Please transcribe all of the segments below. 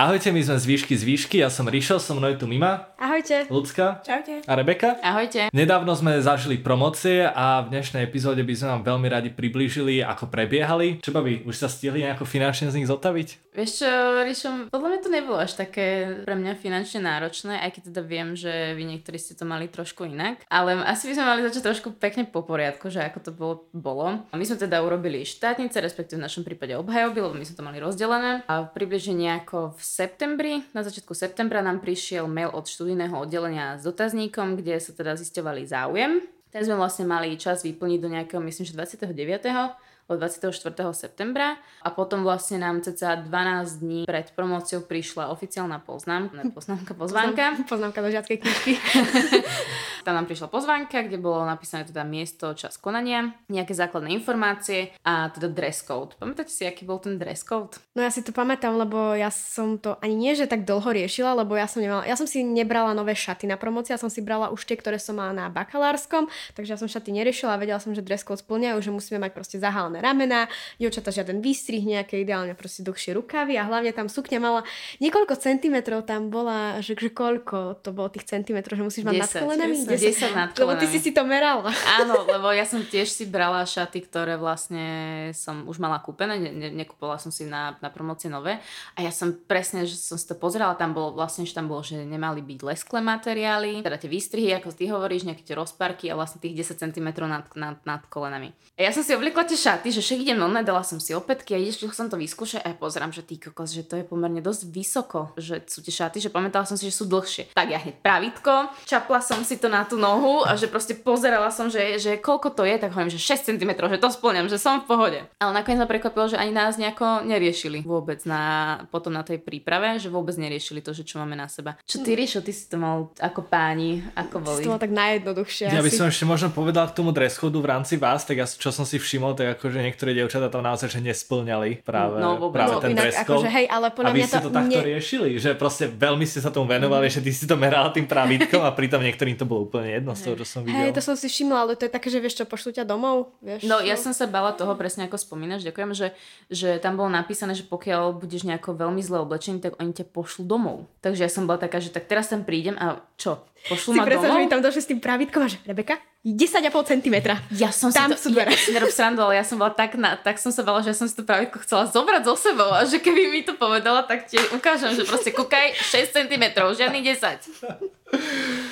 Ahojte, my sme z výšky z výšky, ja som Rišo, som mnou tu Mima. Ahojte. Lucka. Čaute. A Rebeka. Ahojte. Nedávno sme zažili promocie a v dnešnej epizóde by sme vám veľmi radi priblížili, ako prebiehali. Čo by už sa stihli nejako finančne z nich zotaviť? Vieš čo, Rišo, podľa mňa to nebolo až také pre mňa finančne náročné, aj keď teda viem, že vy niektorí ste to mali trošku inak. Ale asi by sme mali začať trošku pekne po poriadku, že ako to bolo. bolo. A my sme teda urobili štátnice, respektíve v našom prípade obhajoby, lebo my sme to mali rozdelené. A približne nejako v septembri, na začiatku septembra nám prišiel mail od študijného oddelenia s dotazníkom, kde sa teda zisťovali záujem. Ten sme vlastne mali čas vyplniť do nejakého, myslím, že 29 od 24. septembra a potom vlastne nám cca 12 dní pred promóciou prišla oficiálna poznám, ne, poznámka, pozvánka. Poznámka do žiackej knižky. Tam nám prišla pozvánka, kde bolo napísané teda miesto, čas konania, nejaké základné informácie a teda dress code. Pamätáte si, aký bol ten dress code? No ja si to pamätám, lebo ja som to ani nie, že tak dlho riešila, lebo ja som nemala, ja som si nebrala nové šaty na promócii, ja som si brala už tie, ktoré som mala na bakalárskom, takže ja som šaty neriešila a vedela som, že dress code splňajú, že musíme mať proste zahalené ramena, dievčata žiaden výstrih, nejaké ideálne proste dlhšie rukavy a hlavne tam sukňa mala niekoľko centimetrov, tam bola, že, že koľko to bolo tých centimetrov, že musíš mať 10, nad kolenami? 10, 10 nad kolenami. Lebo ty si si to merala. Áno, lebo ja som tiež si brala šaty, ktoré vlastne som už mala kúpené, ne, ne, nekupovala som si na, na promócie nové a ja som presne, že som si to pozerala, tam bolo vlastne, že tam bolo, že nemali byť lesklé materiály, teda tie výstrihy, ako ty hovoríš, nejaké tie rozparky a vlastne tých 10 cm nad, nad, nad kolenami. A ja som si obliekla tie šaty, že však idem online, dala som si opätky a ideš, som to vyskúšať a ja pozerám, že ty kokos, že to je pomerne dosť vysoko, že sú tie šaty, že pamätala som si, že sú dlhšie. Tak ja hneď pravítko, čapla som si to na tú nohu a že proste pozerala som, že, že koľko to je, tak hovorím, že 6 cm, že to splňam, že som v pohode. Ale nakoniec ma prekvapilo, že ani nás nejako neriešili vôbec na, potom na tej príprave, že vôbec neriešili to, že čo máme na seba. Čo ty riešil, ty si to mal ako páni, ako boli. To tak najjednoduchšie. Ja by som ešte možno povedal k tomu dress v rámci vás, tak ja čo som si všimol, tak akože niektoré dievčatá tam naozaj že nesplňali práve, no, práve no, ten inak, dress code. Akože, hej, ale podľa a vy mňa ste to, to takto ne... riešili, že proste veľmi ste sa tomu venovali, mm. že ty si to merala tým pravítkom a pritom niektorým to bolo úplne jedno z toho, čo som videl. Hej, to som si všimla, ale to je také, že vieš čo, pošlu ťa domov, vieš. No, ja som sa bala toho presne ako spomínaš, ďakujem, že, že tam bolo napísané, že pokiaľ budeš nejako veľmi zle oblečený, tak oni ťa pošlu domov. Takže ja som bola taká, že tak teraz tam prídem a čo? Pošlu si predstav, že mi tam došli s tým pravítkom a že Rebeka, 10,5 cm. Ja som tam si to, ja si nerob srandu, ale ja som bola tak, na, tak som sa bala, že ja som si to pravítko chcela zobrať so sebou a že keby mi to povedala, tak ti ukážem, že proste kúkaj 6 cm, žiadny 10.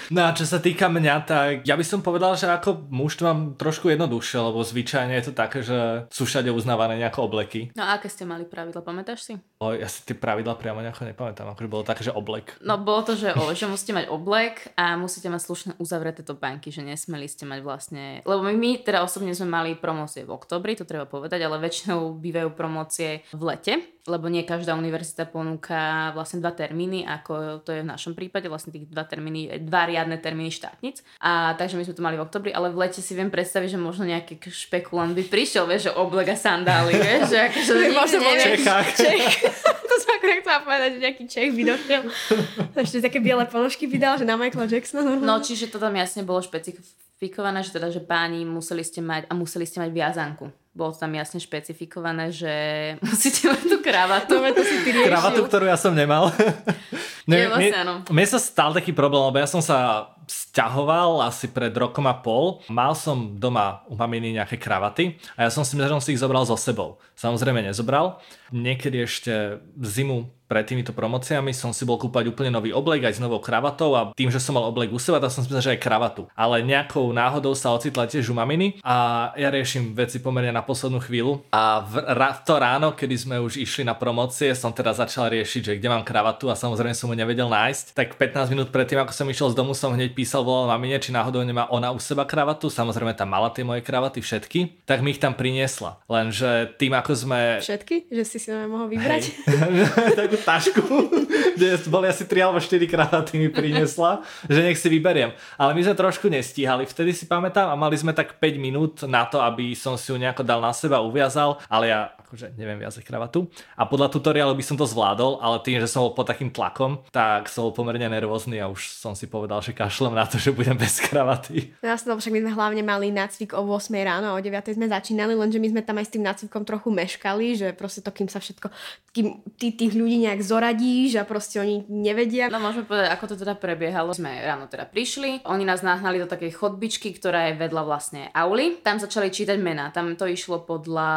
No a čo sa týka mňa, tak ja by som povedal, že ako muž to mám trošku jednoduchšie, lebo zvyčajne je to také, že sú všade uznávané nejaké obleky. No a aké ste mali pravidla, pamätáš si? O, ja si tie pravidla priamo nejako nepamätám, akože bolo také, že oblek. No bolo to, že, o, že musíte mať oblek a musíte mať slušne uzavreté topánky, že nesmeli ste mať vlastne, lebo my, my teda osobne sme mali promócie v oktobri, to treba povedať, ale väčšinou bývajú promócie v lete, lebo nie každá univerzita ponúka vlastne dva termíny, ako to je v našom prípade, vlastne tých dva termíny, dva riadne termíny štátnic. A takže my sme to mali v oktobri, ale v lete si viem predstaviť, že možno nejaký špekulant by prišiel, vieš, že oblek a sandály, vieš, že akože možno Čechách. Čech. to som akorát chcela povedať, že nejaký Čech by došiel. Ešte také biele ponožky by dal, že na Michaela Jacksona. No, čiže to tam jasne bolo špecifikované, že teda, že páni museli ste mať a museli ste mať viazanku bolo tam jasne špecifikované, že musíte mať tú kravatu. No, to si ty Kravatu, ktorú ja som nemal. ne, vlastne, mne, mne sa stal taký problém, lebo ja som sa sťahoval asi pred rokom a pol. Mal som doma u maminy nejaké kravaty a ja som si, som si ich zobral so sebou. Samozrejme nezobral. Niekedy ešte zimu pred týmito promociami som si bol kúpať úplne nový oblek aj s novou kravatou a tým, že som mal oblek u seba, tak som si myslel, že aj kravatu. Ale nejakou náhodou sa ocitla tiež u maminy a ja riešim veci pomerne na poslednú chvíľu a v, v to ráno, kedy sme už išli na promocie, som teda začal riešiť, že kde mám kravatu a samozrejme som ju nevedel nájsť. Tak 15 minút predtým, ako som išiel z domu, som hneď písal, volal mamine, či náhodou nemá ona u seba kravatu. Samozrejme tam mala tie moje kravaty všetky, tak mi ich tam priniesla. Lenže tým, ako sme... Všetky? Že si si mohol vybrať? Takú tašku, kde boli asi 3 alebo 4 kravaty mi priniesla, že nech si vyberiem. Ale my sme trošku nestíhali, vtedy si pamätám a mali sme tak 5 minút na to, aby som si ju nejako dal na seba, uviazal, ale ja akože neviem viazať kravatu. A podľa tutoriálu by som to zvládol, ale tým, že som bol pod takým tlakom, tak som bol pomerne nervózny a už som si povedal, že kašlem na to, že budem bez kravaty. No jasne, lebo však my sme hlavne mali nácvik o 8 ráno a o 9 sme začínali, lenže my sme tam aj s tým nácvikom trochu meškali, že proste to, kým sa všetko, kým ty tých ľudí nejak zoradíš a proste oni nevedia. No môžeme povedať, ako to teda prebiehalo. Sme ráno teda prišli, oni nás nahnali do takej chodbičky, ktorá je vedľa vlastne auly. Tam začali čítať mená, tam to išlo podľa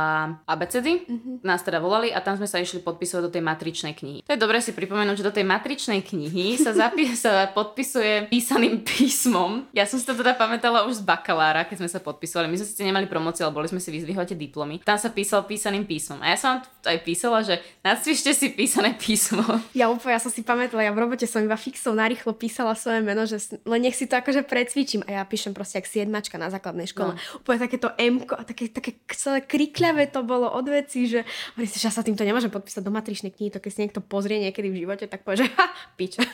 abecedy, mm-hmm. nás teda volali a tam sme sa išli podpisovať do tej matričnej knihy. To je dobre si pripomenúť, že do tej matričnej knihy sa, zapí- sa podpisuje písaným písmom. Ja som si to teda pamätala už z bakalára, keď sme sa podpisovali. My sme si nemali promociu, ale boli sme si vyzvihovať diplomy. Tam sa písal písaným písmom. A ja som aj písala, že nacvičte si písané písmo. Ja úplne, ja som si pamätala, ja v robote som iba fixov narýchlo písala svoje meno, že len nech si to akože precvičím. A ja píšem proste jak siedmačka na základnej škole. No. Úplne takéto M a také, také celé krikľavé to bolo od veci, že, že ja sa týmto nemôžem podpísať do matričnej knihy, to keď si niekto pozrie niekedy v živote, tak povie, že ha, pič.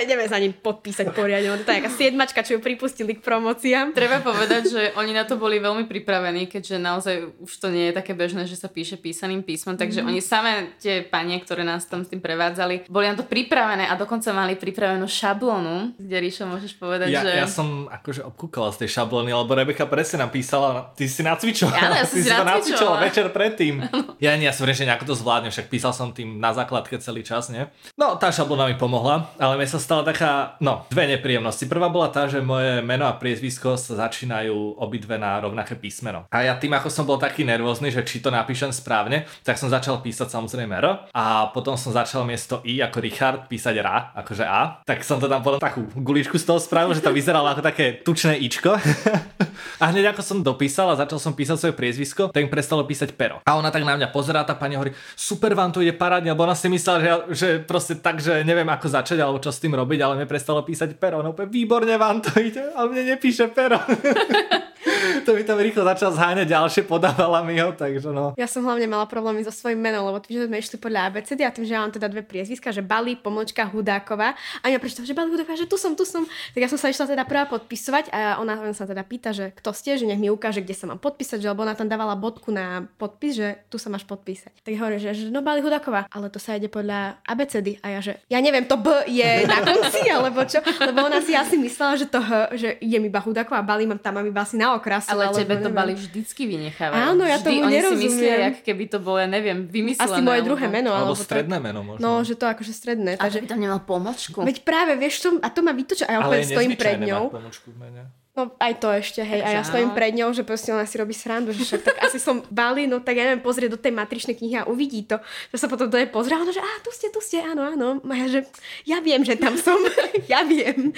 Ideme sa ním podpísať poriadne. To je taká siedmačka, čo ju pripustili k promociám. Treba povedať, že oni na to boli veľmi pripravení, keďže naozaj už to nie je také bežné, že sa píše písaným písmom, takže mm. oni samé tie panie, ktoré nás tam s tým prevádzali, boli na to pripravené a dokonca mali pripravenú šablónu, kde Ríšo môžeš povedať, ja, že... Ja som akože obkúkala z tej šablóny, lebo Rebeka presne napísala, ty si nacvičovala, ja, ja ty si, si to nacvičovala večer predtým. Ja nie, ja som riešil, ako to zvládnem, však písal som tým na základke celý čas, nie? No, tá šablóna mi pomohla, ale mi sa stala taká, no, dve nepríjemnosti. Prvá bola tá, že moje meno a priezvisko sa začínajú obidve na rovnaké písmeno. A ja tým, ako som bol taký nervózny, že či to napíšem správne, tak som začal písať samozrejme R a potom som začal miesto I ako Richard písať R, akože A. Tak som to tam potom takú guličku z toho spravil, že to vyzeralo ako také tučné Ičko. a hneď ako som dopísal a začal som písať svoje priezvisko, tak im prestalo písať pero. A ona tak na mňa pozerá, tá pani hovorí, super vám to ide parádne, lebo ona si myslela, že, ja, že proste tak, že neviem ako začať alebo čo s tým robiť, ale mi prestalo písať pero. No úplne výborne vám to ide, ale mne nepíše pero. to mi tam rýchlo začal zháňať ďalšie, podávala mi ho, takže no. Ja som hlavne mala problémy so svojím menom, lebo tým, že sme išli podľa ABCD a tým, že ja mám teda dve priezviska, že Bali, pomočka Hudáková a ja prečítam, že Bali Hudáková, že tu som, tu som. Tak ja som sa išla teda prvá podpisovať a ona, ona sa teda pýta, že kto ste, že nech mi ukáže, kde sa mám podpísať, že lebo ona tam dávala bodku na podpis, že tu sa máš podpísať. Tak hovorí, že, že no Bali Hudáková, ale to sa ide podľa ABCD a ja, že ja neviem, to B je na konci, alebo čo, lebo ona si asi myslela, že to H, že je mi iba Hudáková, Bali mám tam mám iba asi na okras. Ale tebe to Bali vždycky vynechávajú. Áno, ja Vždy tomu nerozumiem. si myslia, jak keby to bolo, ja neviem, vymyslené. Asi moje druhé meno. Alebo, alebo stredné tak, meno možno. No, že to akože stredné. A takže... by tam nemal pomočku. Veď práve, vieš, to, a to ma vytoča, a ja Ale úplne stojím pred ňou. pomočku v mene. No aj to ešte, hej. A ja stojím pred ňou, že proste ona si robí srandu, že však tak asi som Bali, no tak ja neviem, pozrie do tej matričnej knihy a uvidí to. Že sa potom do nej pozrie ona, že a tu ste, tu ste, áno, áno. A ja, že ja viem, že tam som, ja viem.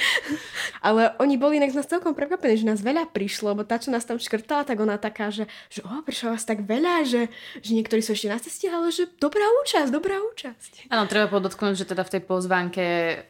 Ale oni boli inak z nás celkom prekvapení, že nás veľa prišlo, lebo tá, čo nás tam škrtala, tak ona taká, že, že o, prišlo vás tak veľa, že, že niektorí sú ešte na ceste, ale že dobrá účasť, dobrá účasť. Áno, treba podotknúť, že teda v tej pozvánke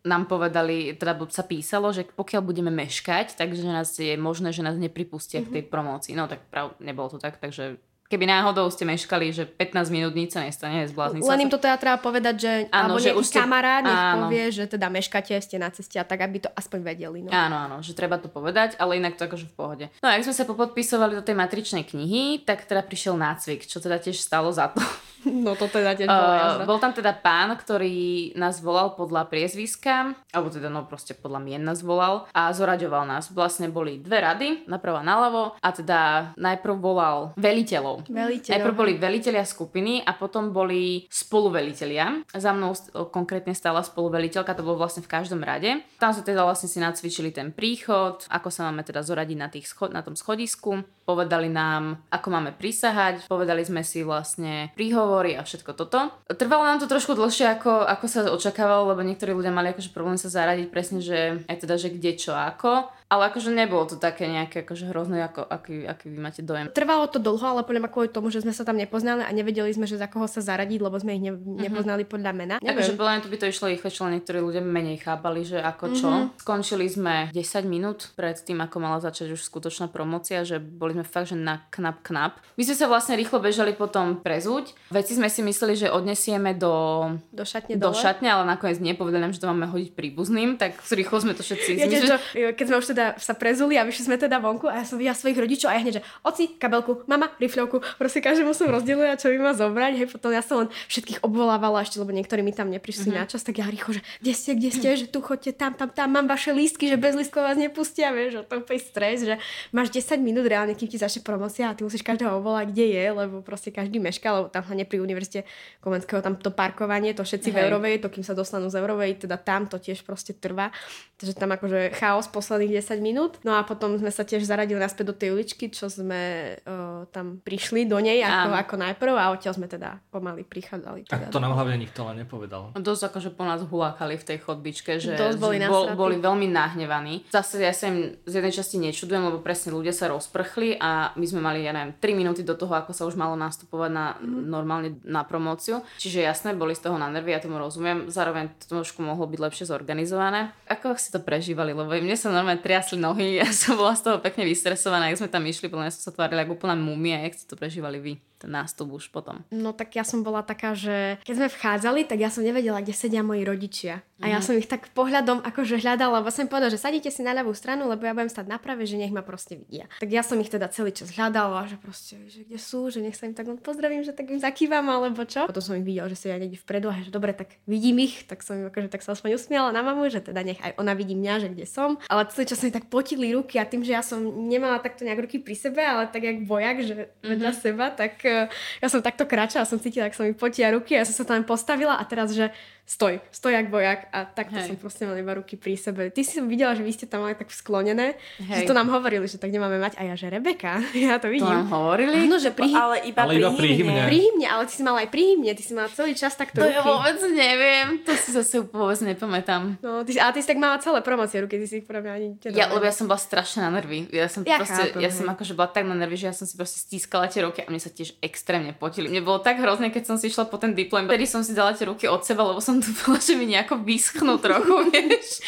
nám povedali, teda sa písalo, že pokiaľ budeme meškať, takže nás je možné, že nás nepripustia mm-hmm. k tej mhm. promócii. No tak prav, nebolo to tak, takže keby náhodou ste meškali, že 15 minút nič sa nestane, zblázni Len im to teda treba povedať, že áno, alebo že už ste... kamarát nech áno. povie, že teda meškáte, ste na ceste a tak, aby to aspoň vedeli. No. Áno, áno, že treba to povedať, ale inak to akože v pohode. No a ak sme sa popodpisovali do tej matričnej knihy, tak teda prišiel nácvik, čo teda tiež stalo za to. No to teda tiež uh, Bol tam teda pán, ktorý nás volal podľa priezviska, alebo teda no proste podľa mien nás volal a zoraďoval nás. Vlastne boli dve rady, napravo a naľavo a teda najprv volal veliteľov. Veliteľov. Najprv boli veliteľia skupiny a potom boli spoluveliteľia. Za mnou konkrétne stála spoluveliteľka, to bolo vlastne v každom rade. Tam sa teda vlastne si nacvičili ten príchod, ako sa máme teda zoradiť na, tých scho- na tom schodisku. Povedali nám, ako máme prisahať, povedali sme si vlastne príhovory a všetko toto. Trvalo nám to trošku dlhšie, ako, ako sa očakávalo, lebo niektorí ľudia mali akože problém sa zaradiť presne, že aj teda, že kde čo ako. Ale akože nebolo to také nejaké akože hrozné, ako, aký, aký vy máte dojem. Trvalo to dlho, ale podľa mňa kvôli tomu, že sme sa tam nepoznali a nevedeli sme, že za koho sa zaradiť, lebo sme ich ne, mm-hmm. nepoznali podľa mena. Takže podľa mňa to by to išlo rýchlejšie, ale niektorí ľudia menej chápali, že ako čo. Mm-hmm. Skončili sme 10 minút pred tým, ako mala začať už skutočná promocia, že boli sme fakt, že na knap knap. My sme sa vlastne rýchlo bežali potom prezúť. Veci sme si mysleli, že odnesieme do, do, šatne, do šatne, ale nakoniec nepovedali nám, že to máme hodiť príbuzným, tak rýchlo sme to všetci... Ja, čo, keď sme už teda sa prezuli a vyšli sme teda vonku a ja som videla svojich rodičov a ja hneď, že oci, kabelku, mama, rifľovku, proste každému som rozdelila, čo by ma zobrať, hej, potom ja som len všetkých obvolávala ešte, lebo niektorí mi tam neprišli mm-hmm. na čas, tak ja rýchlo, že kde ste, kde ste, že tu chodte tam, tam, tam, mám vaše lístky, že bez lístkov vás nepustia, vieš, že to je stres, že máš 10 minút reálne, kým ti začne promocia a ty musíš každého volať, kde je, lebo proste každý meška, lebo tam hlavne pri univerzite Komenského tam to parkovanie, to všetci Hej. v Eurovej, to kým sa dostanú z Eurovej, teda tam to tiež proste trvá. Takže tam akože chaos posledných 10 minút. No a potom sme sa tiež zaradili naspäť do tej uličky, čo sme uh, tam prišli do nej ako, ako najprv a odtiaľ sme teda pomaly prichádzali. Teda. A to nám hlavne nikto len nepovedal. Dosť akože po nás hulákali v tej chodbičke, že, Dosť boli, bol, boli veľmi nahnevaní. Zase ja sa im z jednej časti nečudujem, lebo presne ľudia sa rozprchli a my sme mali, ja neviem, 3 minúty do toho, ako sa už malo nastupovať na, mm. normálne na promóciu. Čiže jasné, boli z toho na nervy, ja tomu rozumiem. Zároveň to trošku mohlo byť lepšie zorganizované. Ako si to prežívali? Lebo mne sa normálne triasli nohy, ja som bola z toho pekne vystresovaná, ak sme tam išli, mňa som sa tvárila ako úplná mumia, jak ste to prežívali vy? ten nástup už potom? No tak ja som bola taká, že keď sme vchádzali, tak ja som nevedela, kde sedia moji rodičia. A ja mhm. som ich tak pohľadom akože hľadala, som povedala, že sadíte si na ľavú stranu, lebo ja budem stať na prave, že nech ma proste vidia. Tak ja som ich teda celý čas hľadala, že proste, že kde sú, že nech sa im tak pozdravím, že tak im zakývam alebo čo. Potom som ich videla, že sedia niekde vpredu a že dobre, tak vidím ich, tak som im akože tak sa aspoň usmiala na mamu, že teda nech aj ona vidí mňa, že kde som. Ale celý čas sa mi tak potili ruky a tým, že ja som nemala takto nejak ruky pri sebe, ale tak jak vojak, že vedľa mm-hmm. seba, tak uh, ja som takto kráčala, som cítila, ak sa mi potia ruky a ja som sa tam postavila a teraz, že stoj, stoj jak vojak a takto Hej. som proste mala iba ruky pri sebe. Ty si som videla, že vy ste tam mali tak sklonené, Hej. že to nám hovorili, že tak nemáme mať a ja, že Rebeka, ja to vidím. To nám hovorili? Áno, že pri, ale iba, ale iba pri hymne. Pri hymne, ale ty si mala aj pri hymne, ty si mala celý čas takto To ruky. ja vôbec neviem, to si zase vôbec nepamätám. No, ty, ale ty si tak mala celé promocie ruky, ty si ich podľa ani teda Ja, lebo ja som bola strašne na nervy. Ja som ja proste, chápem, ja som akože bola tak na nervy, že ja som si proste stískala tie ruky a mne sa tiež extrémne potili. Mne bolo tak hrozné, keď som si išla po ten diplom, vtedy som si dala tie ruky od seba, lebo som tu bola, že mi nejako vyschnú trochu, vieš.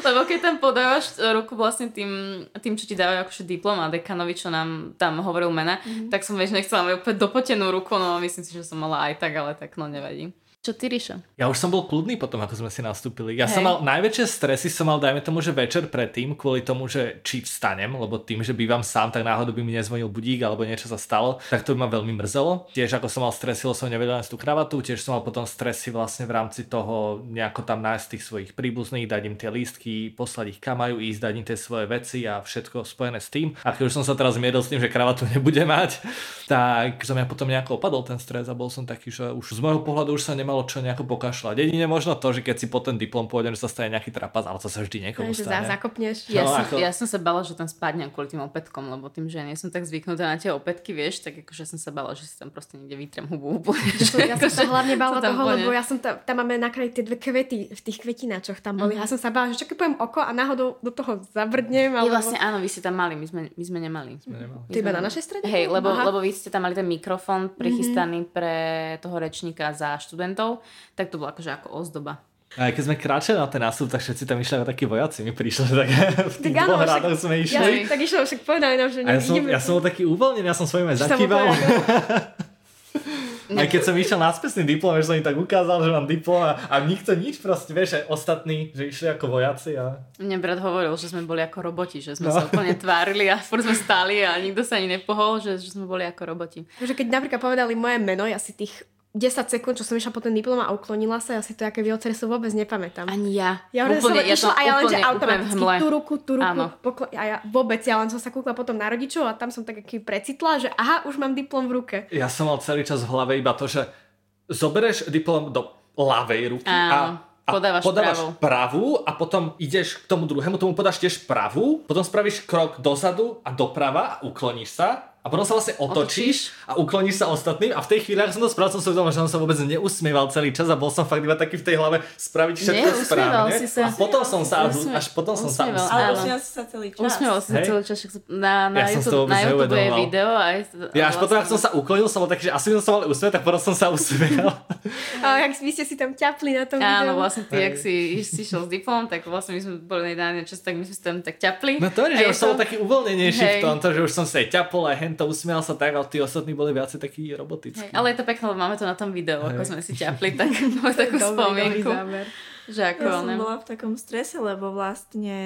Lebo keď tam podávaš ruku vlastne tým, tým čo ti dávajú akože diplom a dekanovi, čo nám tam hovoril mena, mm-hmm. tak som vieš nechcela mať úplne dopotenú ruku, no myslím si, že som mala aj tak, ale tak no nevadí. Čo ty, Ríša? Ja už som bol kľudný potom, ako sme si nastúpili. Ja Hej. som mal, najväčšie stresy som mal, dajme tomu, že večer predtým, kvôli tomu, že či vstanem, lebo tým, že bývam sám, tak náhodou by mi nezvonil budík alebo niečo sa stalo, tak to by ma veľmi mrzelo. Tiež ako som mal stresy, som nevedel tú kravatu, tiež som mal potom stresy vlastne v rámci toho nejako tam nájsť tých svojich príbuzných, dať im tie lístky, poslať ich kam majú ísť, dať im tie svoje veci a všetko spojené s tým. A keď už som sa teraz miedol s tým, že kravatu nebude mať, tak som ja potom nejako opadol ten stres a bol som taký, že už z môjho pohľadu už sa nemalo čo nejako pokašľať. Jedine možno to, že keď si po ten diplom pôjdem, že sa stane nejaký trapas, ale to sa vždy niekomu stane. Že zakopneš. Ja, no, som, ako... ja som sa bala, že tam spadnem kvôli tým opätkom, lebo tým, že ja nie som tak zvyknutá na tie opätky, vieš, tak akože som sa bala, že si tam proste niekde vytrem hubu úplne. Ja som sa hlavne bala toho, lebo ja som tam, tam máme na kraji tie dve kvety v tých kvetináčoch tam boli. Mm-hmm. Ja som sa bala, že čo keď poviem oko a náhodou do toho zabrdnem. Alebo... vlastne áno, vy ste tam mali, my sme, my sme nemali. Sme nemali. Ty iba na našej strede? Hej, lebo, lebo vy ste tam mali ten mikrofón prichystaný mm-hmm. pre toho rečníka za študentov, tak to bola akože ako ozdoba. A keď sme kráčali na ten nástup, tak všetci tam išli ako takí vojaci. Mi prišlo, že tak v tých tak dvoch radoch sme išli. Ja, tak išlo, však povedali nám, že ja som, ja som bol taký uvoľnený, ja som svojím aj zakýval. Aj keď som išiel na spesný diplom, že som im tak ukázal, že mám diplom a, a nikto nič proste, vieš, aj ostatní, že išli ako vojaci a... Mne brat hovoril, že sme boli ako roboti, že sme no. sa úplne tvárili a furt sme stáli a nikto sa ani nepohol, že, že sme boli ako roboti. Takže keď napríklad povedali moje meno, ja si tých 10 sekúnd, čo som išla po ten diplom a uklonila sa, ja si to aké vyocresu vôbec nepamätám. Ani ja. Ja úplne, ja išla a ja len, že automaticky tú ruku, tú ruku, poklo- a ja vôbec, ja len som sa kúkla potom na rodičov a tam som tak aký precitla, že aha, už mám diplom v ruke. Ja som mal celý čas v hlave iba to, že zobereš diplom do ľavej ruky a a podávaš, podávaš pravú. pravú a potom ideš k tomu druhému, tomu podáš tiež pravú, potom spravíš krok dozadu a doprava a ukloníš sa a potom sa vlastne otočíš, otočíš a ukloníš sa ostatným a v tej chvíli, ako som to spravil, som sa uvedomil, že som sa vôbec neusmieval celý čas a bol som fakt iba taký v tej hlave spraviť všetko správne. Si sa. A potom som sa, Usmieval. až potom som sa usmieval. Ale usmieval si sa celý čas. Usmieval si sa celý čas, na, na, ja YouTube, na YouTube je video. Aj, ja až potom, ak som sa uklonil, som bol taký, že asi by som sa mal usmievať, tak potom som sa usmieval. a jak vy ste si tam ťapli na tom videu. Áno, vlastne ty, ak si, si šiel s diplom, tak vlastne my sme boli na čas, tak my sme si tam tak ťapli. No to je, že už som bol taký uvoľnenejší v tomto, že už som sa aj ťapol a hento usmial sa tak ale tí ostatní boli viacej takí robotickí. Hej, ale je to pekné, lebo máme to na tom videu, Hej. ako sme si ťapli, tak máme takú spomienku. Že ako, ja som bola v takom strese, lebo vlastne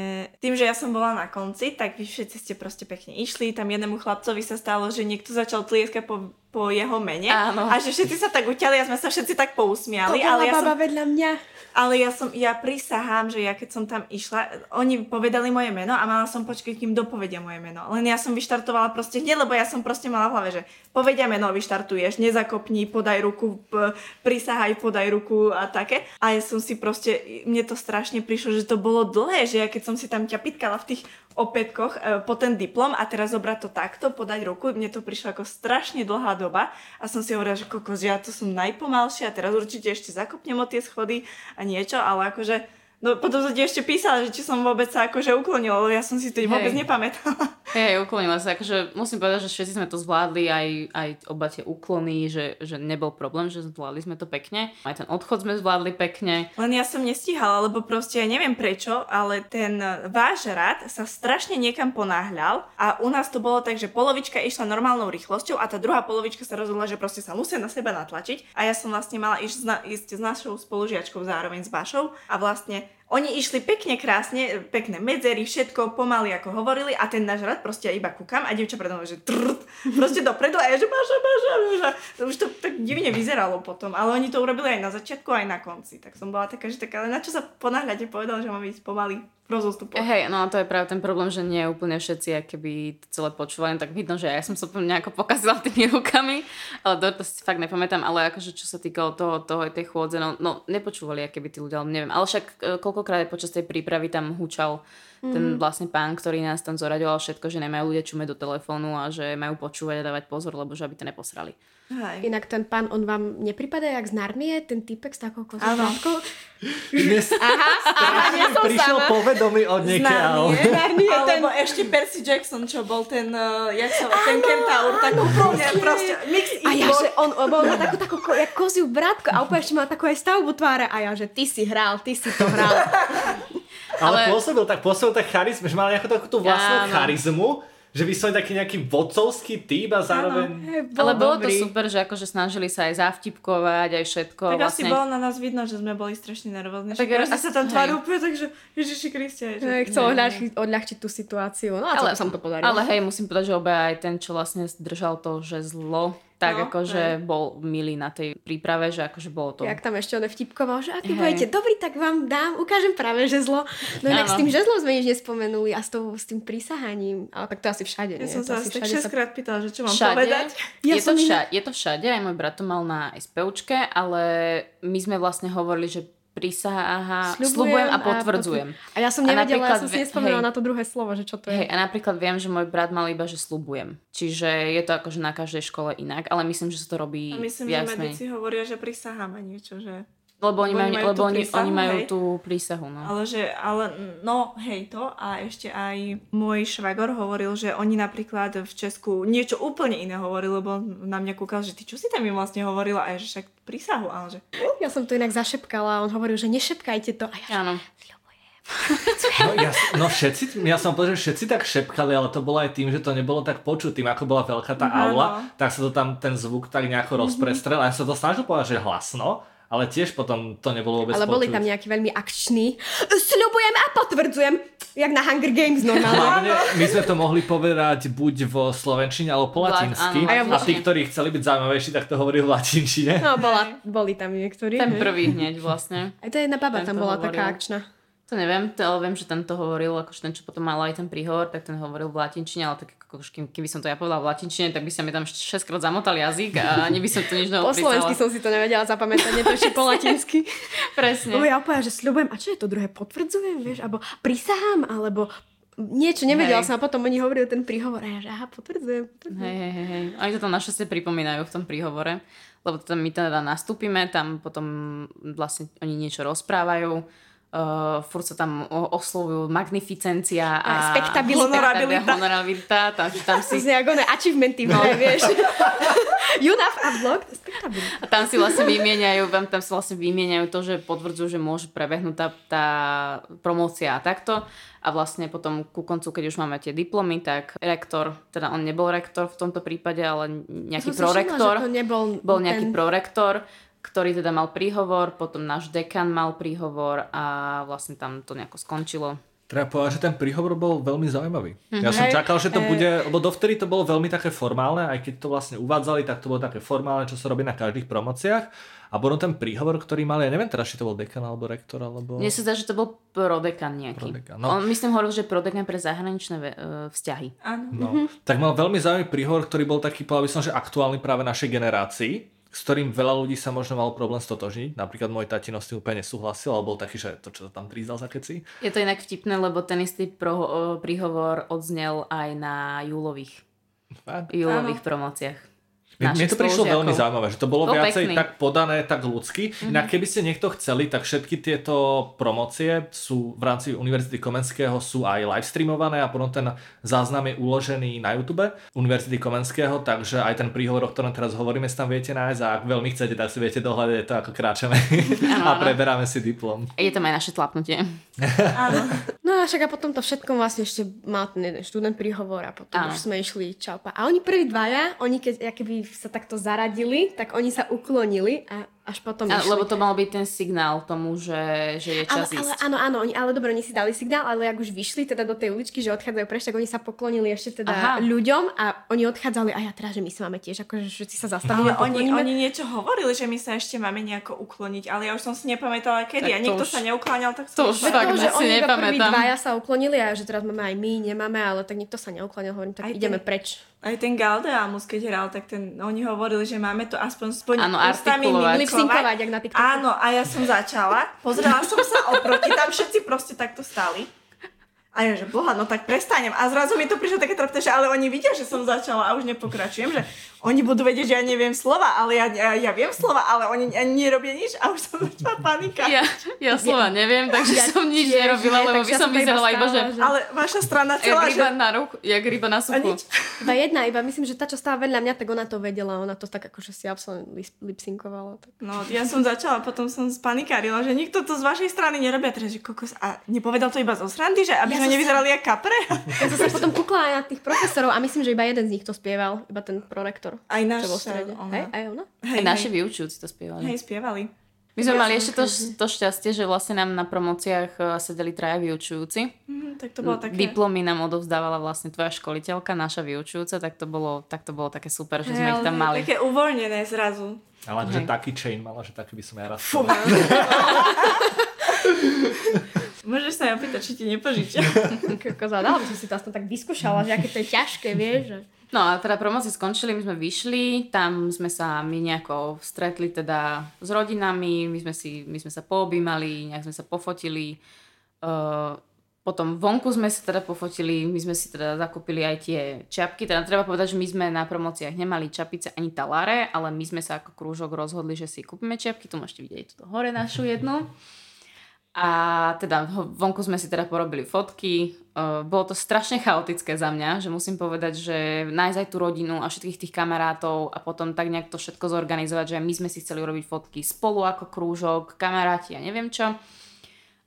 tým, že ja som bola na konci, tak vy všetci ste proste pekne išli. Tam jednému chlapcovi sa stalo, že niekto začal tlieskať po po jeho mene Áno. a že všetci sa tak uťali a sme sa všetci tak To pousmiali, bola ale ja som baba vedľa mňa. ale ja som, ja prisahám, že ja keď som tam išla, oni povedali moje meno a mala som počkať, kým dopovedia moje meno. Len ja som vyštartovala proste hneď, lebo ja som proste mala v hlave, že povedia meno, vyštartuješ, nezakopni, podaj ruku, p- prisahaj, podaj ruku a také. A ja som si proste, mne to strašne prišlo, že to bolo dlhé, že ja keď som si tam ťa pitkala v tých opätkoch e, po ten diplom a teraz zobrať to takto, podať ruku, mne to prišlo ako strašne dlhá doba a som si hovorila, že kokos, ja to som najpomalšia a teraz určite ešte zakopnem o tie schody a niečo, ale akože No potom som ti ešte písala, že či som vôbec sa akože uklonila, ja som si to vôbec Hej. nepamätala. Hej, uklonila sa. Akože musím povedať, že všetci sme to zvládli, aj, aj oba tie úklony, že, že nebol problém, že zvládli sme to pekne. Aj ten odchod sme zvládli pekne. Len ja som nestíhala, lebo proste ja neviem prečo, ale ten váš rad sa strašne niekam ponáhľal a u nás to bolo tak, že polovička išla normálnou rýchlosťou a tá druhá polovička sa rozhodla, že proste sa musia na seba natlačiť a ja som vlastne mala ísť, ísť s našou spolužiačkou zároveň s Bašou a vlastne oni išli pekne, krásne, pekné medzery, všetko pomaly ako hovorili a ten náš rad proste ja iba kúkam a dievča predo mnou, že trrt, proste dopredu a ja že Baša, Baša. To už to tak divne vyzeralo potom, ale oni to urobili aj na začiatku, aj na konci. Tak som bola taká, že taká, ale na čo sa ponáhľate, povedal, že mám ísť pomaly rozostupoch. Hej, no a to je práve ten problém, že nie úplne všetci keby to celé počúvali, tak vidno, že ja som sa nejako pokazila tými rukami, ale to, to si fakt nepamätám, ale akože čo sa týkalo toho, toho tej chôdze, no, no nepočúvali keby tí ľudia, ale neviem, ale však e, koľkokrát aj počas tej prípravy tam húčal ten vlastne pán, ktorý nás tam zoraďoval všetko, že nemajú ľudia čumeť do telefónu a že majú počúvať a dávať pozor, lebo že aby to neposrali. Hej. Inak ten pán, on vám nepripadá jak z Narnie, ten typek s takou kozou Dnes Aha, aha, nie som prišiel sama. povedomý od niekiaľ. Narnie, ten- alebo ešte Percy Jackson, čo bol ten, uh, jak sa ten kentaur, tak úplne proste mix A ja, že on, on bol na takú, takú ko- jak koziu brátko a úplne ešte mal takú aj stavbu tváre a ja, že ty si hral, ty si to hral. Ale, Ale- pôsobil tak, pôsobil tak charizmu, že mal nejakú takú tú vlastnú Áno. charizmu, že vyslovene taký nejaký vodcovský typ a zároveň... Ale bolo to dobrý. super, že akože snažili sa aj zavtipkovať, aj všetko. Tak vlastne... asi bolo na nás vidno, že sme boli strašne nervózni. Tak každý asi- sa tam hej. úplne, takže Ježiši Kriste. Že... Hej, Chcel odľahčiť, odľahčiť tú situáciu. No a ale, sa mu to podarilo. Ale hej, musím povedať, že obe aj ten, čo vlastne držal to, že zlo, tak No, akože bol milý na tej príprave, že akože bolo to... Jak tam ešte on vtipkoval, že ak vy Hej. budete dobrý, tak vám dám, ukážem práve žezlo. No inak s tým žezlom sme nič nespomenuli a s, tou, s tým prísahaním. Ale tak to asi všade, Ja nie? som To sa asi tak všade 6 krát pýtala, že čo mám všade, povedať. Ja je, som to všade, je to všade, aj môj brat to mal na SPUčke, ale my sme vlastne hovorili, že prisaha, slubujem a potvrdzujem. A ja som nevedela, ja som si nespomenula hej. na to druhé slovo, že čo to je. Hej, a napríklad viem, že môj brat mal iba, že slubujem. Čiže je to akože na každej škole inak, ale myslím, že sa to robí A myslím, viac že medici hovoria, že prisahám a niečo, že... Lebo oni majú, lebo tú oni, prísahu, oni majú hej. tú prísahu, no. Ale že, ale no hej to a ešte aj môj švagor hovoril, že oni napríklad v Česku niečo úplne iné hovorili, lebo na mňa kúkal, že ty čo si tam im vlastne hovorila a ja, že však prísahu, ale že Ja som to inak zašepkala a on hovoril, že nešepkajte to. A ja, Áno. No, ja, no všetci, ja som povedal, že všetci tak šepkali, ale to bolo aj tým, že to nebolo tak počuť. Tým, ako bola veľká tá Áno. aula, tak sa to tam ten zvuk tak nejako rozprestrel. A ja sa to snažil povedať, že hlasno, ale tiež potom to nebolo vôbec ale boli počuť. tam nejakí veľmi akční. Sľubujem a potvrdzujem. Jak na Hunger Games normálne. Hlavne my sme to mohli povedať buď vo slovenčine alebo po latinsky. áno, A, A ja a tí, vlastne. ktorí chceli byť zaujímavejší, tak to hovorili v latinčine. No, bola, boli tam niektorí. Ten prvý hneď vlastne. Aj to jedna baba Ten tam bola hovoril. taká akčná. To neviem, to, ale viem, že ten to hovoril, akože ten, čo potom mal aj ten príhovor, tak ten hovoril v latinčine, ale tak kým, keby som to ja povedala v latinčine, tak by sa mi tam 6 krát zamotal jazyk a ani by som to nič Po slovensky som si to nevedela zapamätať, nie to po latinsky. Presne. Lebo ja úplne, že sľubujem, a čo je to druhé, potvrdzujem, vieš, alebo prisahám, alebo niečo, nevedela Hej. som a potom oni hovorili ten príhovor a ja, že aha, potvrdzujem. potvrdzujem. Hej, hej, hej. Oni to tam našťastie pripomínajú v tom príhovore, lebo tam my teda nastúpime, tam potom vlastne oni niečo rozprávajú, uh, furt sa tam oslovujú magnificencia a... Spektabilita. Honorabilita. Honorabilita, tam, tam si nejak achievementy, no. vieš. UNAF a spektabilita. A tam si vlastne vymieňajú, tam, tam si vlastne vymieňajú to, že potvrdzujú, že môže prebehnúť tá, tá promócia a takto. A vlastne potom ku koncu, keď už máme tie diplomy, tak rektor, teda on nebol rektor v tomto prípade, ale nejaký Som všimla, prorektor. že to nebol Bol nejaký ten- prorektor, ktorý teda mal príhovor, potom náš dekan mal príhovor a vlastne tam to nejako skončilo. Treba povedať, že ten príhovor bol veľmi zaujímavý. Ja som čakal, že to bude, lebo dovtedy to bolo veľmi také formálne, aj keď to vlastne uvádzali, tak to bolo také formálne, čo sa robí na každých promociách. A bol ten príhovor, ktorý mal, ja neviem teraz, či to bol dekan alebo rektor, alebo... Mne sa zdá, že to bol prodekan nejaký. Prodekan, no. On myslím hovoril, že prodekan pre zahraničné ve- e, vzťahy. Áno. No, tak mal veľmi zaujímavý príhovor, ktorý bol taký, povedal by som, že aktuálny práve našej generácii, s ktorým veľa ľudí sa možno malo problém stotožniť. Napríklad môj tatino s tým úplne nesúhlasil, alebo bol taký, že to, čo to tam trízdal za keci. Je to inak vtipné, lebo ten istý pro, príhovor odznel aj na júlových, Fakt. júlových. Mne, mne to prišlo spolužiakov. veľmi zaujímavé, že to bolo Bol viacej pekný. tak podané, tak ľudsky. Mm-hmm. Inak keby ste niekto chceli, tak všetky tieto promocie sú v rámci Univerzity Komenského sú aj live streamované a potom ten záznam je uložený na YouTube Univerzity Komenského, takže aj ten príhovor, o ktorom teraz hovoríme, si tam viete nájsť a ak veľmi chcete, tak si viete dohľadať to, ako kráčame Áno, a preberáme si diplom. Je tam aj naše tlapnutie. Áno. No a však a potom to všetko vlastne ešte mal ten jeden študent príhovor a potom Áno. už sme išli čaupa. A oni prví dvaja, oni keď keby sa takto zaradili, tak oni sa uklonili a až potom A, išli. lebo to mal byť ten signál tomu, že, že je ale, čas ale, ísť. áno, áno, oni, ale dobre, oni si dali signál, ale ak už vyšli teda do tej uličky, že odchádzajú preč, tak oni sa poklonili ešte teda Aha. ľuďom a oni odchádzali a ja teraz, že my sa máme tiež, akože všetci sa zastavili. Ale oni, oni niečo hovorili, že my sa ešte máme nejako ukloniť, ale ja už som si nepamätala kedy Tak a to niekto už- sa neukláňal, tak to som už išla. fakt to, že si oni nepamätám. dvaja sa uklonili a že teraz máme aj my, nemáme, ale tak nikto sa neuklonil, hovorím, tak Aj ideme ten- preč. Aj ten Galdeamus, keď hral, tak ten, oni hovorili, že máme to aspoň Áno, ústami Lipsynkovať, jak na TikToku. Áno, a ja som začala, pozerala som sa oproti, tam všetci proste takto stali. A ja, že boha, no tak prestanem. A zrazu mi to prišlo také trapné, že ale oni vidia, že som začala a už nepokračujem, že oni budú vedieť, že ja neviem slova, ale ja, ja, ja viem slova, ale oni ani nerobia nič a už som začala panika. Ja, ja slova neviem, takže Ja som nič nerobila, nie, lebo by ja som vyzerala iba, že... že- Ale vaša strana Jak celá, že... ryba na ruku, jak ryba na suchu. Iba jedna, iba myslím, že tá, čo stála vedľa mňa, tak ona to vedela, ona to tak akože si absolútne lip- lipsynkovala. Tak. No, ja som začala, potom som spanikárila, že nikto to z vašej strany nerobia, teraz, že kokos, a nepovedal to iba zo srandy, že aby Ja sme nevyzerali jak kapre? Ja som sa potom kúkla aj na tých profesorov a myslím, že iba jeden z nich to spieval, iba ten prorektor. Aj náš, Čo ona. Hej, aj ona? Hej, Aj naši hej, vyučujúci to spievali. hej, spievali. My sme Ja mali ešte to, to šťastie, že vlastne nám na promociách e, sedeli traja vyučujúci. Mhm, tak to bolo také... Diplomy nám odovzdávala vlastne tvoja školiteľka, naša vyučujúca, tak to bolo, tak to bolo také super, že sme ich ale tam mali. Také uvoľnené zrazu. Ale Hej. taký chain mala, že taký by som ja raz. Môžeš sa aj opýtať, či ti nepožičia. Kokos, a dala by som si to aspoň tak vyskúšala, že aké to je ťažké, vieš. Že... No a teda promocie skončili, my sme vyšli, tam sme sa my nejako stretli teda s rodinami, my sme, si, my sme sa poobímali, nejak sme sa pofotili. Uh, potom vonku sme sa teda pofotili, my sme si teda zakúpili aj tie čapky. Teda treba povedať, že my sme na promociách nemali čapice ani taláre, ale my sme sa ako krúžok rozhodli, že si kúpime čapky. Tu môžete vidieť túto hore našu jednu. A teda vonku sme si teda porobili fotky. Uh, bolo to strašne chaotické za mňa, že musím povedať, že nájsť aj tú rodinu a všetkých tých kamarátov a potom tak nejak to všetko zorganizovať, že my sme si chceli urobiť fotky spolu ako krúžok, kamaráti a neviem čo.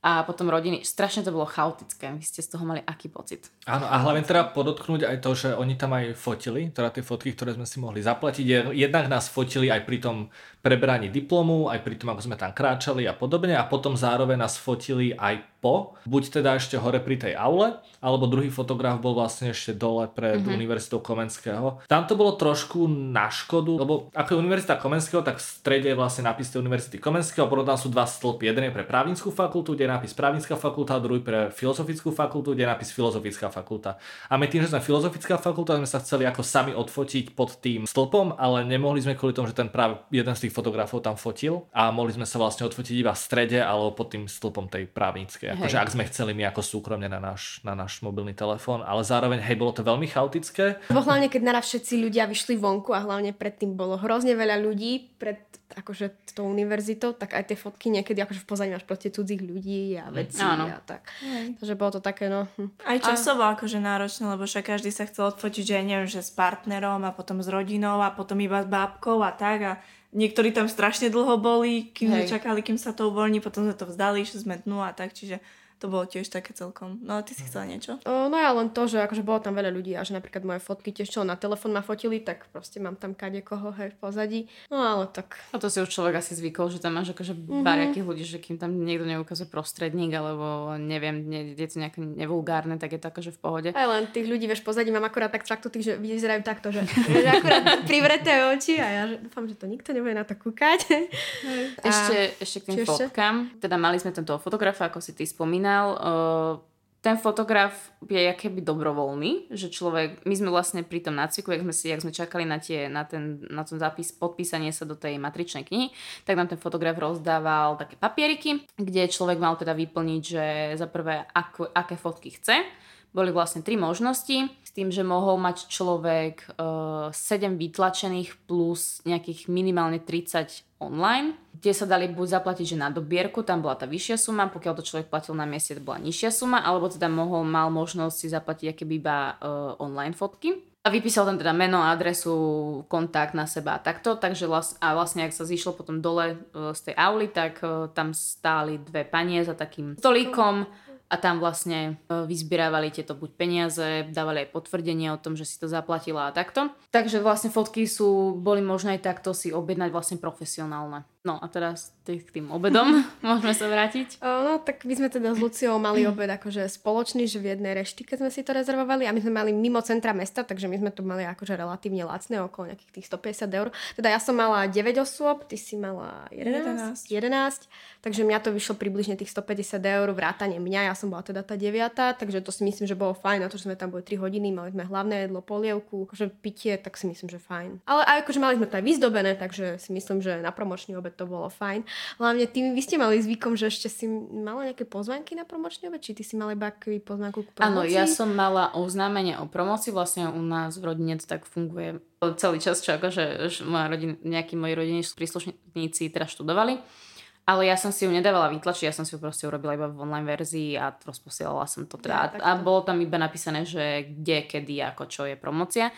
A potom rodiny, strašne to bolo chaotické. Vy ste z toho mali aký pocit? Áno, a hlavne treba podotknúť aj to, že oni tam aj fotili, teda tie fotky, ktoré sme si mohli zaplatiť. Je- Jednak nás fotili aj pri tom preberaní diplomu, aj pri tom, ako sme tam kráčali a podobne. A potom zároveň nás fotili aj po, buď teda ešte hore pri tej aule, alebo druhý fotograf bol vlastne ešte dole pred mm-hmm. Univerzitou Komenského. Tam to bolo trošku na škodu, lebo ako je Univerzita Komenského, tak v strede je vlastne nápis tej Univerzity Komenského, potom tam sú dva stĺpy. Jeden je pre právnickú fakultu, kde je nápis právnická fakulta, a druhý pre filozofickú fakultu, kde je nápis filozofická fakulta. A my tým, že sme filozofická fakulta, sme sa chceli ako sami odfotiť pod tým stĺpom, ale nemohli sme kvôli tomu, že ten práve jeden z tých fotografov tam fotil a mohli sme sa vlastne odfotiť iba v strede alebo pod tým stĺpom tej právnickej. Akože ak sme chceli my ako súkromne na náš, na náš mobilný telefón, ale zároveň hej, bolo to veľmi chaotické. Lebo hlavne, keď naraz všetci ľudia vyšli vonku a hlavne predtým bolo hrozne veľa ľudí pred akože tou univerzitou, tak aj tie fotky niekedy akože v pozadí máš proste cudzích ľudí a veci Áno. a tak. Takže bolo to také, no... hm. Aj časovo akože náročné, lebo však každý sa chcel odfotiť, že ja neviem, že s partnerom a potom s rodinou a potom iba s bábkou a tak a niektorí tam strašne dlho boli, kým Hej. čakali, kým sa to uvoľní, potom sme to vzdali, išli sme dnu a tak, čiže To bolo tiež také celkom. No a ty si chcela niečo? O, no ja len to, že akože bolo tam veľa ľudí a že napríklad moje fotky tiež čo na telefón ma fotili, tak proste mám tam kade koho hej v pozadí. No ale tak. A to si už človek asi zvykol, že tam máš akože mm-hmm. ľudí, že kým tam niekto neukazuje prostredník alebo neviem, nie, je to nejaké nevulgárne, tak je to akože v pohode. Aj len tých ľudí, vieš, pozadí mám akorát tak tých, že vyzerajú takto, že, že akurát privreté oči a ja že dúfam, že to nikto nebude na to kúkať. Ešte, ešte k tým fotkám. Teda mali sme tento fotografa, ako si ty spomínal. Uh, ten fotograf je keby dobrovoľný, že človek, my sme vlastne pri tom nácviku, jak sme, si, jak sme čakali na, tie, na, ten, na ten zápis, podpísanie sa do tej matričnej knihy, tak nám ten fotograf rozdával také papieriky, kde človek mal teda vyplniť, že za prvé, aké fotky chce. Boli vlastne tri možnosti, tým, že mohol mať človek uh, eh, 7 vytlačených plus nejakých minimálne 30 online, kde sa dali buď zaplatiť, že na dobierku, tam bola tá vyššia suma, pokiaľ to človek platil na mieste, to bola nižšia suma, alebo teda mohol, mal možnosť si zaplatiť akéby iba uh, online fotky. A vypísal tam teda meno, adresu, kontakt na seba a takto, takže vlast, a vlastne ak sa zišlo potom dole uh, z tej auly, tak uh, tam stáli dve panie za takým stolíkom a tam vlastne vyzbierávali tieto buď peniaze, dávali aj potvrdenie o tom, že si to zaplatila a takto. Takže vlastne fotky sú, boli možné aj takto si objednať vlastne profesionálne. No a teraz k tým obedom môžeme sa vrátiť. No tak my sme teda s Luciou mali obed akože spoločný, že v jednej reštike sme si to rezervovali a my sme mali mimo centra mesta, takže my sme to mali akože relatívne lacné, okolo nejakých tých 150 eur. Teda ja som mala 9 osôb, ty si mala 11, 11. 11 takže mňa to vyšlo približne tých 150 eur, vrátane mňa, ja som bola teda tá deviata, takže to si myslím, že bolo fajn, na to, že sme tam boli 3 hodiny, mali sme hlavné jedlo, polievku, akože pitie, tak si myslím, že fajn. Ale aj akože mali sme to aj vyzdobené, takže si myslím, že na promočný obed to bolo fajn. Hlavne tým, vy ste mali zvykom, že ešte si mala nejaké pozvánky na promočný obed, či ty si mala iba pozvánku k promocii? Áno, ja som mala oznámenie o promocii, vlastne u nás v rodine to tak funguje celý čas, čo akože moja rodina, nejakí moji rodiny príslušníci teda študovali. Ale ja som si ju nedávala vytlačiť, ja som si ju proste urobila iba v online verzii a rozposielala som to teda. Ja, a bolo tam iba napísané, že kde, kedy, ako, čo je promocia.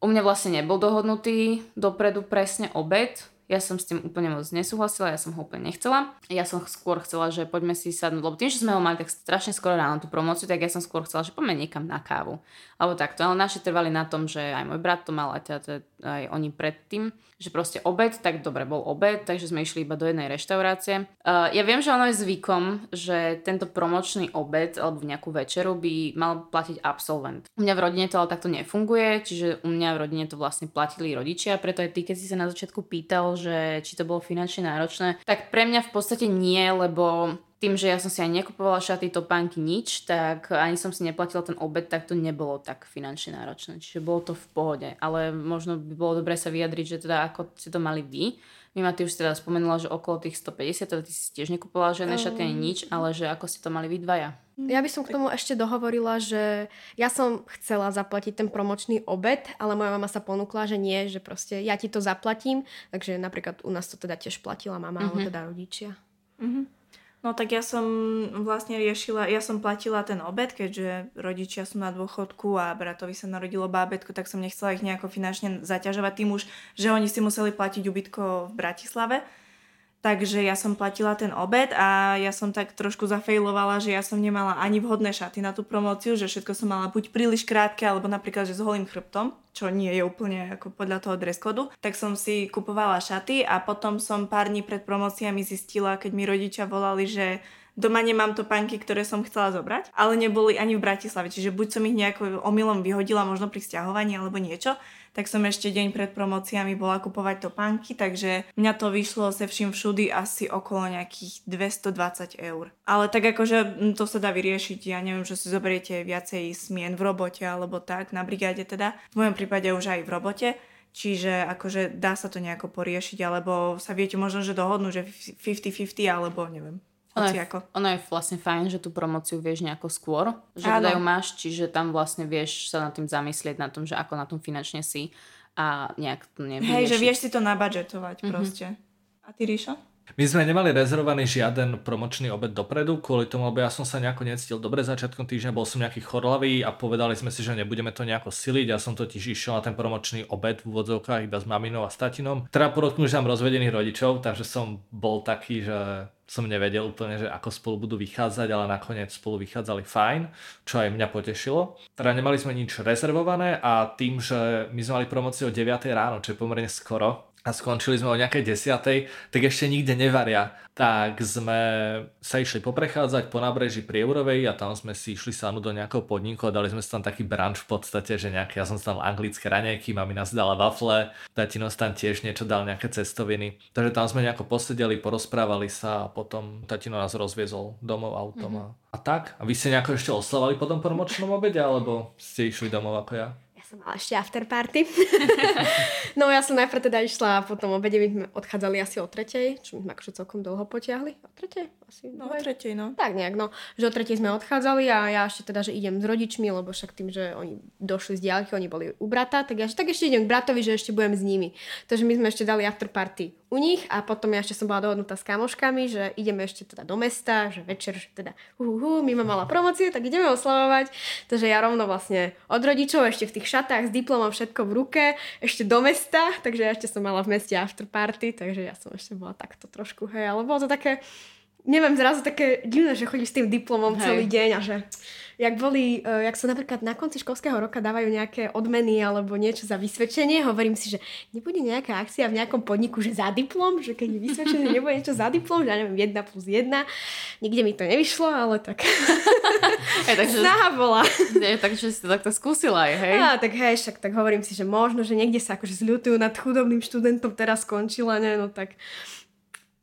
U mňa vlastne nebol dohodnutý dopredu presne obed, ja som s tým úplne moc nesúhlasila, ja som ho úplne nechcela. Ja som skôr chcela, že poďme si sadnúť, lebo tým, že sme ho mali tak strašne skoro ráno tú promociu, tak ja som skôr chcela, že poďme niekam na kávu. Alebo takto. Ale naši trvali na tom, že aj môj brat to mal, aj, teda, aj oni predtým, že proste obed, tak dobre, bol obed, takže sme išli iba do jednej reštaurácie. Uh, ja viem, že ono je zvykom, že tento promočný obed alebo nejakú večeru by mal platiť absolvent. U mňa v rodine to ale takto nefunguje, čiže u mňa v rodine to vlastne platili rodičia, preto aj ty, keď si sa na začiatku pýtal, že či to bolo finančne náročné, tak pre mňa v podstate nie, lebo tým, že ja som si aj nekupovala šaty, topánky, nič, tak ani som si neplatila ten obed, tak to nebolo tak finančne náročné. Čiže bolo to v pohode. Ale možno by bolo dobré sa vyjadriť, že teda ako ste to mali vy. Mima, ty už teda spomenula, že okolo tých 150, teda ty si tiež nekupovala žiadne šaty ani nič, ale že ako ste to mali vy dvaja. Ja by som k tomu ešte dohovorila, že ja som chcela zaplatiť ten promočný obed, ale moja mama sa ponúkla, že nie, že proste ja ti to zaplatím, takže napríklad u nás to teda tiež platila mama, mm-hmm. alebo teda rodičia. Mm-hmm. No tak ja som vlastne riešila, ja som platila ten obed, keďže rodičia sú na dôchodku a bratovi sa narodilo bábetko, tak som nechcela ich nejako finančne zaťažovať tým už, že oni si museli platiť ubytko v Bratislave. Takže ja som platila ten obed a ja som tak trošku zafejlovala, že ja som nemala ani vhodné šaty na tú promóciu, že všetko som mala buď príliš krátke, alebo napríklad, že s holým chrbtom, čo nie je úplne ako podľa toho dress kodu. Tak som si kupovala šaty a potom som pár dní pred promóciami zistila, keď mi rodičia volali, že Doma nemám topánky, ktoré som chcela zobrať, ale neboli ani v Bratislave, čiže buď som ich nejako omylom vyhodila, možno pri sťahovaní alebo niečo, tak som ešte deň pred promóciami bola kupovať topánky, takže mňa to vyšlo se vším všudy asi okolo nejakých 220 eur. Ale tak akože hm, to sa dá vyriešiť, ja neviem, že si zoberiete viacej smien v robote alebo tak, na brigáde teda, v mojom prípade už aj v robote, Čiže akože dá sa to nejako poriešiť, alebo sa viete možno, že dohodnúť, že 50-50, alebo neviem. Ono je, ono je vlastne fajn, že tú promociu vieš nejako skôr, že teda ju máš, čiže tam vlastne vieš sa nad tým zamyslieť, na tom, že ako na tom finančne si a nejak to nevyriešiť. Hej, že vieš si to nabadžetovať mm-hmm. proste. A ty, Ríšo? My sme nemali rezervovaný žiaden promočný obed dopredu, kvôli tomu, lebo ja som sa nejako necítil dobre začiatkom týždňa, bol som nejaký chorlavý a povedali sme si, že nebudeme to nejako siliť. Ja som totiž išiel na ten promočný obed v úvodzovkách iba s maminou a statinom. Treba podotknúť, že mám rozvedených rodičov, takže som bol taký, že som nevedel úplne, že ako spolu budú vychádzať, ale nakoniec spolu vychádzali fajn, čo aj mňa potešilo. Teda nemali sme nič rezervované a tým, že my sme mali promociu o 9 ráno, čo je pomerne skoro, a skončili sme o nejakej desiatej, tak ešte nikde nevaria. Tak sme sa išli poprechádzať po nábreží Prieurovej a tam sme si išli sadnúť do nejakého podniku a dali sme si tam taký brunch v podstate, že nejaké, ja som tam anglické raňajky, mami nás dala wafle, tatino tam tiež niečo dal, nejaké cestoviny. Takže tam sme nejako posedeli, porozprávali sa a potom tatino nás rozviezol domov autom mm-hmm. a, a tak. A vy ste nejako ešte oslavali po tom promočnom obede, alebo ste išli domov ako ja? Som mala ešte after party. no ja som najprv teda išla a potom obede my sme odchádzali asi o tretej, čo my sme akože celkom dlho potiahli. O tretej? Asi no, o tretej, no. Tak nejak, no. Že o tretej sme odchádzali a ja ešte teda, že idem s rodičmi, lebo však tým, že oni došli z diálky, oni boli u brata, tak ja tak ešte idem k bratovi, že ešte budem s nimi. Takže my sme ešte dali after party u nich a potom ja ešte som bola dohodnutá s kamoškami, že ideme ešte teda do mesta, že večer, že teda hu, hu, mimo mala promociu, tak ideme oslavovať. Takže ja rovno vlastne od rodičov ešte v tých šatách s diplomom všetko v ruke, ešte do mesta, takže ja ešte som mala v meste after party, takže ja som ešte bola takto trošku, hej, ale bolo to také, neviem, zrazu také divné, že chodíš s tým diplomom hej. celý deň a že jak boli, uh, jak sa napríklad na konci školského roka dávajú nejaké odmeny alebo niečo za vysvedčenie, hovorím si, že nebude nejaká akcia v nejakom podniku, že za diplom, že keď je vysvedčenie, nebude niečo za diplom, že ja neviem, jedna plus jedna. Nikde mi to nevyšlo, ale tak Aj, takže, snaha bola. Nie, takže si to takto skúsila aj, hej? Á, tak hej, však tak hovorím si, že možno, že niekde sa akože zľutujú nad chudobným študentom teraz skončila, ne, no tak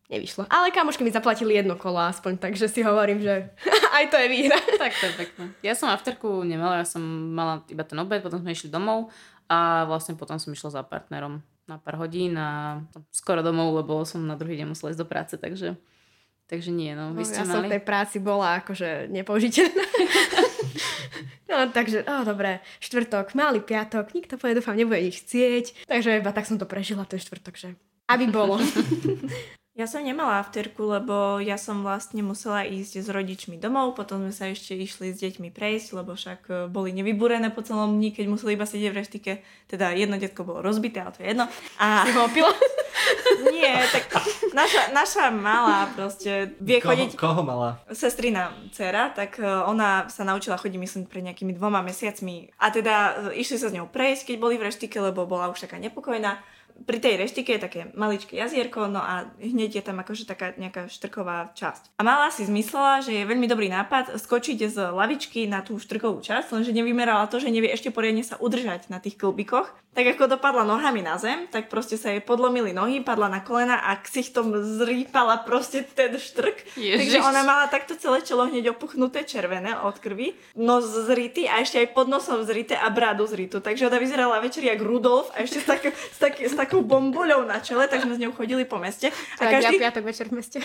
nevyšlo. Ale kamošky mi zaplatili jedno kolo aspoň, takže si hovorím, že aj to je výhra. tak to je pekné. Ja som afterku nemala, ja som mala iba ten obed, potom sme išli domov a vlastne potom som išla za partnerom na pár hodín a skoro domov, lebo som na druhý deň musela ísť do práce, takže, takže nie, no. Vy no, ste ja mali... som v tej práci bola akože nepoužiteľná. no takže, oh, dobre, štvrtok, malý piatok, nikto povedal, dúfam, nebude nič chcieť, takže iba tak som to prežila ten štvrtok, že aby bolo. Ja som nemala afterku, lebo ja som vlastne musela ísť s rodičmi domov, potom sme sa ešte išli s deťmi prejsť, lebo však e, boli nevybúrené po celom dni, keď museli iba sedieť v reštike. Teda jedno detko bolo rozbité, ale to je jedno. A... Si ho opila? Nie, tak naša, naša malá proste vie koho, chodiť... Koho mala? Sestrina dcera, tak e, ona sa naučila chodiť, myslím, pred nejakými dvoma mesiacmi. A teda e, išli sa s ňou prejsť, keď boli v reštike, lebo bola už taká nepokojná pri tej reštike je také maličké jazierko, no a hneď je tam akože taká nejaká štrková časť. A mala si zmyslela, že je veľmi dobrý nápad skočiť z lavičky na tú štrkovú časť, lenže nevymerala to, že nevie ešte poriadne sa udržať na tých klbikoch. Tak ako dopadla nohami na zem, tak proste sa jej podlomili nohy, padla na kolena a ksichtom zrýpala proste ten štrk. Ježiš. Takže ona mala takto celé čelo hneď opuchnuté červené od krvi, nos zrýty a ešte aj pod nosom zrýte a bradu zrýtu. Takže ona vyzerala večer jak Rudolf a ešte s, tak, s, tak, s takou bomboľou na čele, tak sme s ňou chodili po meste. A každý... Ja piatok večer v meste.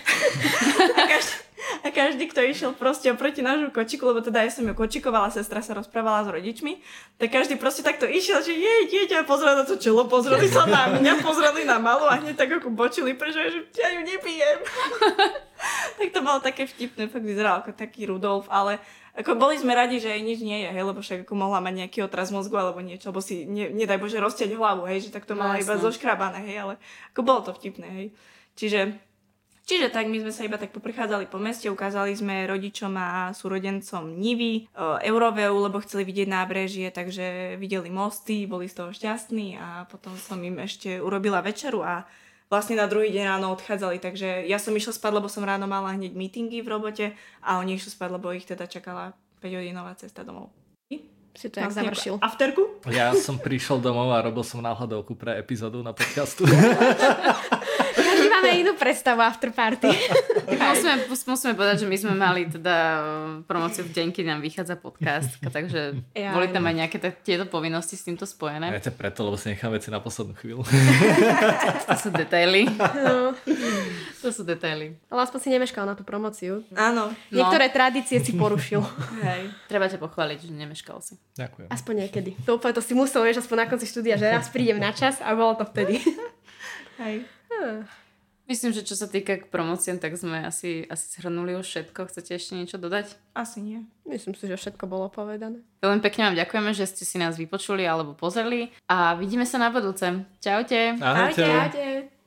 A každý, a každý, kto išiel proste oproti nášmu kočiku, lebo teda ja som ju kočikovala, sestra sa rozprávala s rodičmi, tak každý proste takto išiel, že jej, dieťa, pozrel na to čelo, pozreli sa na mňa, pozreli na malú a hneď tak ako bočili, pretože že ja ju nepijem. tak to bolo také vtipné, fakt vyzeral ako taký Rudolf, ale ako boli sme radi, že jej nič nie je, hej, lebo však ako mohla mať nejaký otraz mozgu alebo niečo, alebo si, ne, nedaj Bože, rozťať hlavu, hej, že tak to mala no, iba zoškrabané, hej, ale ako bolo to vtipné, hej. Čiže, čiže tak my sme sa iba tak poprichádzali po meste, ukázali sme rodičom a súrodencom Nivy, Euroveu, lebo chceli vidieť nábrežie, takže videli mosty, boli z toho šťastní a potom som im ešte urobila večeru a vlastne na druhý deň ráno odchádzali, takže ja som išla spať, lebo som ráno mala hneď meetingy v robote a oni išli spať, lebo ich teda čakala 5 hodinová cesta domov. Si to jak završil. Afterku? Ja som prišiel domov a robil som náhľadovku pre epizódu na podcastu. máme inú predstavu after party. musíme, musíme povedať, že my sme mali teda eh, promociu v deň, keď nám vychádza podcast, takže ja, boli tam aj nejaké t- tieto povinnosti s týmto spojené. Ja to preto, lebo si nechám veci na poslednú chvíľu. to sú detaily. No. To sú detaily. Ale aspoň si nemeškal na tú promociu. Áno. Niektoré no. tradície si porušil. Hej. Treba ťa pochváliť, že nemeškal si. Ďakujem. Aspoň niekedy. To úplne to si musel, vieš, aspoň na konci štúdia, že raz prídem na čas a bolo to vtedy. Hej. Myslím, že čo sa týka k promociám, tak sme asi, asi zhrnuli už všetko. Chcete ešte niečo dodať? Asi nie. Myslím si, že všetko bolo povedané. Veľmi pekne vám ďakujeme, že ste si nás vypočuli alebo pozreli a vidíme sa na budúce. Čaute. Ahojte. Ahojte.